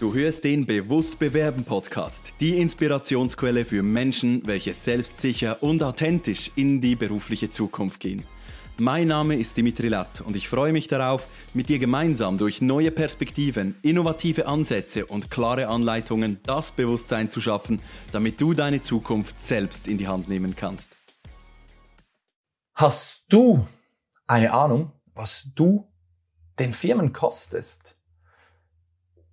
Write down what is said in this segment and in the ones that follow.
Du hörst den Bewusst Bewerben Podcast, die Inspirationsquelle für Menschen, welche selbstsicher und authentisch in die berufliche Zukunft gehen. Mein Name ist Dimitri Latt und ich freue mich darauf, mit dir gemeinsam durch neue Perspektiven, innovative Ansätze und klare Anleitungen das Bewusstsein zu schaffen, damit du deine Zukunft selbst in die Hand nehmen kannst. Hast du eine Ahnung, was du den Firmen kostest?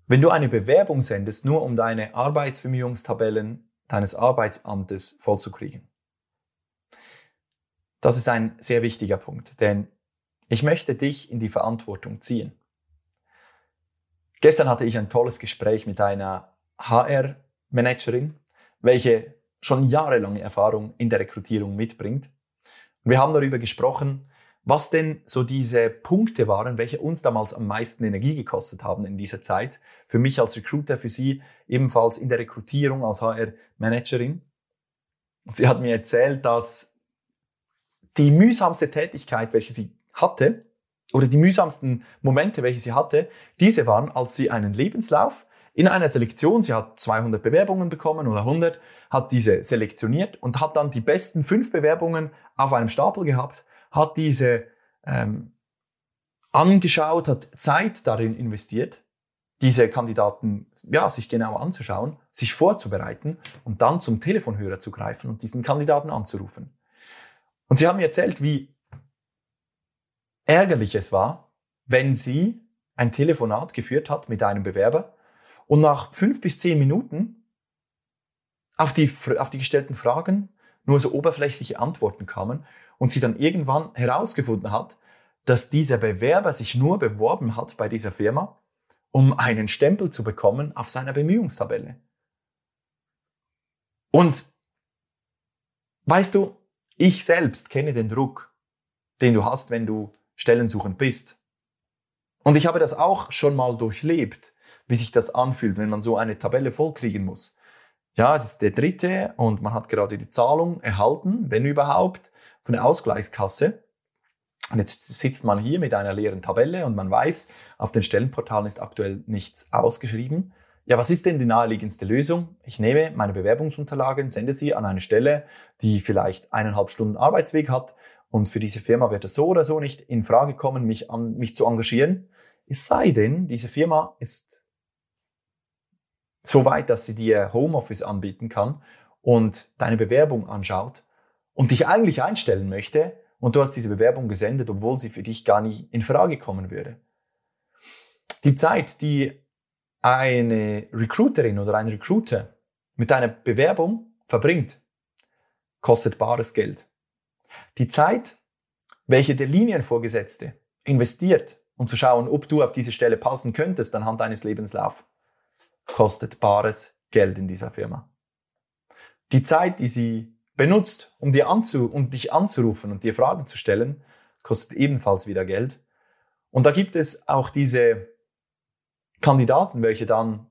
Wenn du eine Bewerbung sendest, nur um deine Arbeitsbemühungstabellen deines Arbeitsamtes vollzukriegen. Das ist ein sehr wichtiger Punkt, denn ich möchte dich in die Verantwortung ziehen. Gestern hatte ich ein tolles Gespräch mit einer HR-Managerin, welche schon jahrelange Erfahrung in der Rekrutierung mitbringt. wir haben darüber gesprochen, was denn so diese Punkte waren, welche uns damals am meisten Energie gekostet haben in dieser Zeit. Für mich als Recruiter, für sie ebenfalls in der Rekrutierung als HR-Managerin. Und sie hat mir erzählt, dass die mühsamste Tätigkeit, welche sie hatte, oder die mühsamsten Momente, welche sie hatte, diese waren, als sie einen Lebenslauf in einer Selektion, sie hat 200 Bewerbungen bekommen oder 100, hat diese selektioniert und hat dann die besten fünf Bewerbungen auf einem Stapel gehabt hat diese ähm, angeschaut, hat Zeit darin investiert, diese Kandidaten ja, sich genau anzuschauen, sich vorzubereiten und dann zum Telefonhörer zu greifen und diesen Kandidaten anzurufen. Und sie haben mir erzählt, wie ärgerlich es war, wenn sie ein Telefonat geführt hat mit einem Bewerber und nach fünf bis zehn Minuten auf die, auf die gestellten Fragen nur so oberflächliche Antworten kamen und sie dann irgendwann herausgefunden hat, dass dieser Bewerber sich nur beworben hat bei dieser Firma, um einen Stempel zu bekommen auf seiner Bemühungstabelle. Und weißt du, ich selbst kenne den Druck, den du hast, wenn du stellensuchend bist. Und ich habe das auch schon mal durchlebt, wie sich das anfühlt, wenn man so eine Tabelle vollkriegen muss. Ja, es ist der dritte und man hat gerade die Zahlung erhalten, wenn überhaupt von der Ausgleichskasse. Und jetzt sitzt man hier mit einer leeren Tabelle und man weiß, auf den Stellenportalen ist aktuell nichts ausgeschrieben. Ja, was ist denn die naheliegendste Lösung? Ich nehme meine Bewerbungsunterlagen, sende sie an eine Stelle, die vielleicht eineinhalb Stunden Arbeitsweg hat und für diese Firma wird es so oder so nicht in Frage kommen, mich, an, mich zu engagieren. Es sei denn, diese Firma ist so weit, dass sie dir Homeoffice anbieten kann und deine Bewerbung anschaut und dich eigentlich einstellen möchte und du hast diese Bewerbung gesendet, obwohl sie für dich gar nicht in Frage kommen würde. Die Zeit, die eine Recruiterin oder ein Recruiter mit deiner Bewerbung verbringt, kostet bares Geld. Die Zeit, welche der Linienvorgesetzte investiert, um zu schauen, ob du auf diese Stelle passen könntest anhand deines Lebenslaufs, kostet bares Geld in dieser Firma. Die Zeit, die sie benutzt, um, dir anzu, um dich anzurufen und dir Fragen zu stellen, kostet ebenfalls wieder Geld. Und da gibt es auch diese Kandidaten, welche dann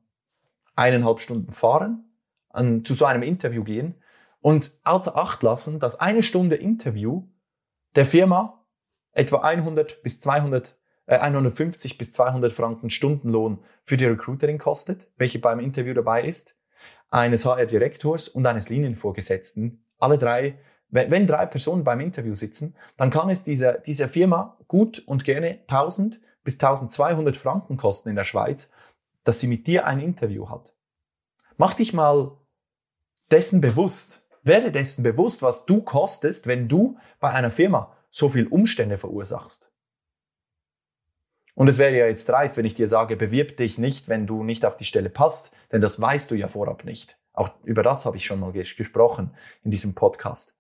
eineinhalb Stunden fahren, an, zu so einem Interview gehen und außer Acht lassen, dass eine Stunde Interview der Firma etwa 100 bis 200, äh, 150 bis 200 Franken Stundenlohn für die Recruiterin kostet, welche beim Interview dabei ist, eines HR-Direktors und eines Linienvorgesetzten alle drei, wenn, wenn drei Personen beim Interview sitzen, dann kann es dieser, dieser Firma gut und gerne 1000 bis 1200 Franken kosten in der Schweiz, dass sie mit dir ein Interview hat. Mach dich mal dessen bewusst. Werde dessen bewusst, was du kostest, wenn du bei einer Firma so viel Umstände verursachst. Und es wäre ja jetzt dreist, wenn ich dir sage, bewirb dich nicht, wenn du nicht auf die Stelle passt, denn das weißt du ja vorab nicht. Auch über das habe ich schon mal ges gesprochen in diesem Podcast.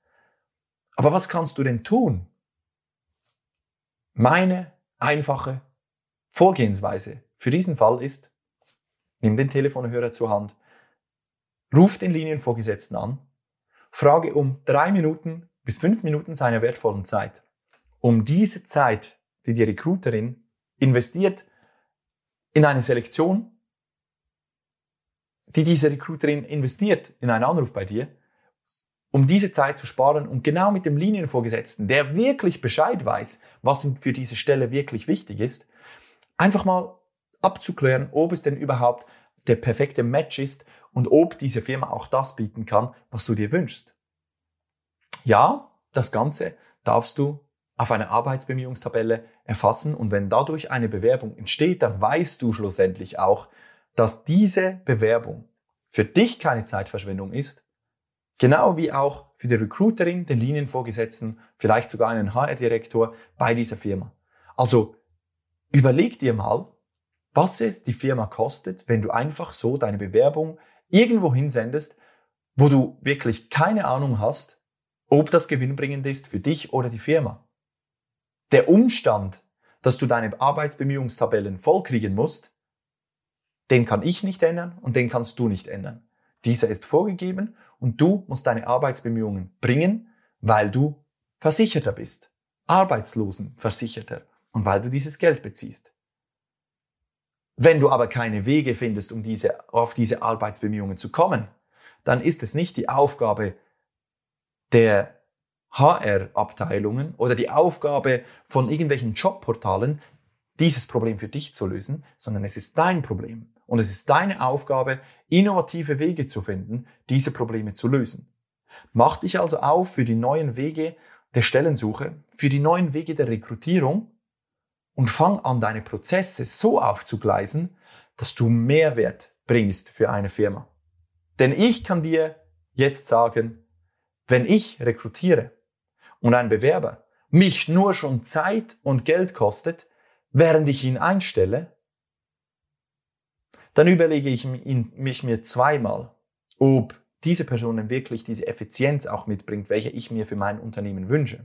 Aber was kannst du denn tun? Meine einfache Vorgehensweise für diesen Fall ist, nimm den Telefonhörer zur Hand, ruf den Linienvorgesetzten an, frage um drei Minuten bis fünf Minuten seiner wertvollen Zeit. Um diese Zeit, die die Recruiterin investiert in eine Selektion, die diese Recruiterin investiert in einen Anruf bei dir, um diese Zeit zu sparen und genau mit dem Linienvorgesetzten, der wirklich Bescheid weiß, was für diese Stelle wirklich wichtig ist, einfach mal abzuklären, ob es denn überhaupt der perfekte Match ist und ob diese Firma auch das bieten kann, was du dir wünschst. Ja, das Ganze darfst du auf einer Arbeitsbemühungstabelle erfassen und wenn dadurch eine Bewerbung entsteht, dann weißt du schlussendlich auch, dass diese Bewerbung für dich keine Zeitverschwendung ist, genau wie auch für die Recruiterin, den Linienvorgesetzten, vielleicht sogar einen HR-Direktor bei dieser Firma. Also überleg dir mal, was es die Firma kostet, wenn du einfach so deine Bewerbung irgendwo hinsendest, wo du wirklich keine Ahnung hast, ob das gewinnbringend ist für dich oder die Firma. Der Umstand, dass du deine Arbeitsbemühungstabellen vollkriegen musst, den kann ich nicht ändern und den kannst du nicht ändern. Dieser ist vorgegeben und du musst deine Arbeitsbemühungen bringen, weil du Versicherter bist, Arbeitslosenversicherter und weil du dieses Geld beziehst. Wenn du aber keine Wege findest, um diese, auf diese Arbeitsbemühungen zu kommen, dann ist es nicht die Aufgabe der HR-Abteilungen oder die Aufgabe von irgendwelchen Jobportalen, dieses Problem für dich zu lösen, sondern es ist dein Problem. Und es ist deine Aufgabe, innovative Wege zu finden, diese Probleme zu lösen. Mach dich also auf für die neuen Wege der Stellensuche, für die neuen Wege der Rekrutierung und fang an, deine Prozesse so aufzugleisen, dass du Mehrwert bringst für eine Firma. Denn ich kann dir jetzt sagen, wenn ich rekrutiere und ein Bewerber mich nur schon Zeit und Geld kostet, während ich ihn einstelle, dann überlege ich mich mir zweimal, ob diese Person wirklich diese Effizienz auch mitbringt, welche ich mir für mein Unternehmen wünsche.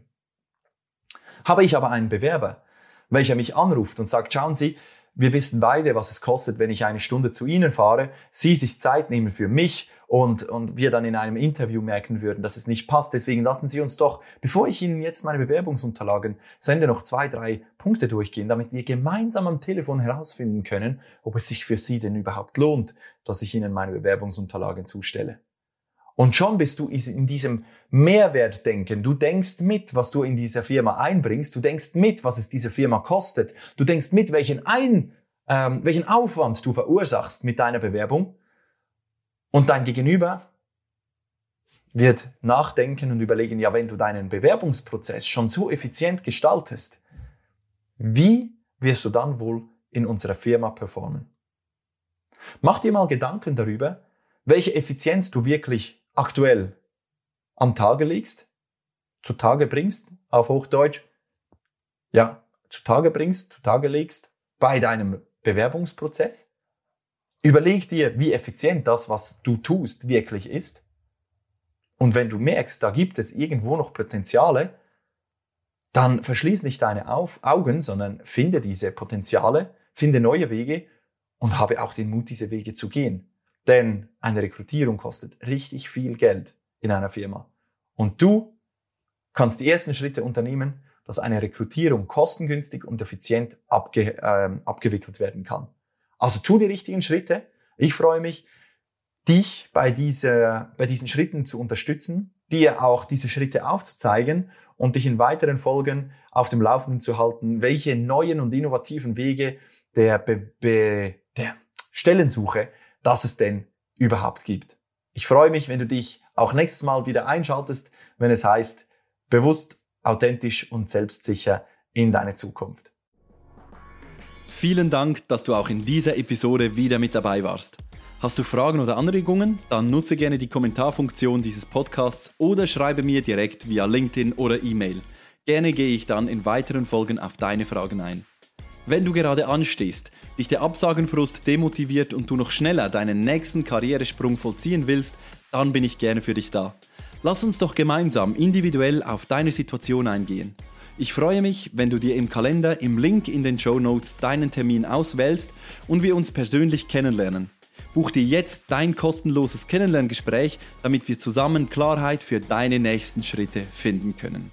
Habe ich aber einen Bewerber, welcher mich anruft und sagt, schauen Sie, wir wissen beide, was es kostet, wenn ich eine Stunde zu Ihnen fahre, Sie sich Zeit nehmen für mich und, und wir dann in einem Interview merken würden, dass es nicht passt. Deswegen lassen Sie uns doch, bevor ich Ihnen jetzt meine Bewerbungsunterlagen sende, noch zwei, drei Punkte durchgehen, damit wir gemeinsam am Telefon herausfinden können, ob es sich für Sie denn überhaupt lohnt, dass ich Ihnen meine Bewerbungsunterlagen zustelle. Und schon bist du in diesem Mehrwertdenken. Du denkst mit, was du in dieser Firma einbringst. Du denkst mit, was es dieser Firma kostet. Du denkst mit, welchen, Ein, ähm, welchen Aufwand du verursachst mit deiner Bewerbung. Und dein Gegenüber wird nachdenken und überlegen, ja, wenn du deinen Bewerbungsprozess schon so effizient gestaltest, wie wirst du dann wohl in unserer Firma performen? Mach dir mal Gedanken darüber, welche Effizienz du wirklich aktuell am Tage legst, zutage bringst, auf Hochdeutsch, ja, zutage bringst, zutage legst bei deinem Bewerbungsprozess Überleg dir, wie effizient das, was du tust, wirklich ist. Und wenn du merkst, da gibt es irgendwo noch Potenziale, dann verschließ nicht deine Augen, sondern finde diese Potenziale, finde neue Wege und habe auch den Mut, diese Wege zu gehen. Denn eine Rekrutierung kostet richtig viel Geld in einer Firma. Und du kannst die ersten Schritte unternehmen, dass eine Rekrutierung kostengünstig und effizient abge äh, abgewickelt werden kann. Also tu die richtigen Schritte. Ich freue mich, dich bei, dieser, bei diesen Schritten zu unterstützen, dir auch diese Schritte aufzuzeigen und dich in weiteren Folgen auf dem Laufenden zu halten, welche neuen und innovativen Wege der, Be Be der Stellensuche, dass es denn überhaupt gibt. Ich freue mich, wenn du dich auch nächstes Mal wieder einschaltest, wenn es heißt, bewusst, authentisch und selbstsicher in deine Zukunft. Vielen Dank, dass du auch in dieser Episode wieder mit dabei warst. Hast du Fragen oder Anregungen? Dann nutze gerne die Kommentarfunktion dieses Podcasts oder schreibe mir direkt via LinkedIn oder E-Mail. Gerne gehe ich dann in weiteren Folgen auf deine Fragen ein. Wenn du gerade anstehst, dich der Absagenfrust demotiviert und du noch schneller deinen nächsten Karrieresprung vollziehen willst, dann bin ich gerne für dich da. Lass uns doch gemeinsam individuell auf deine Situation eingehen. Ich freue mich, wenn du dir im Kalender im Link in den Show Notes deinen Termin auswählst und wir uns persönlich kennenlernen. Buch dir jetzt dein kostenloses Kennenlerngespräch, damit wir zusammen Klarheit für deine nächsten Schritte finden können.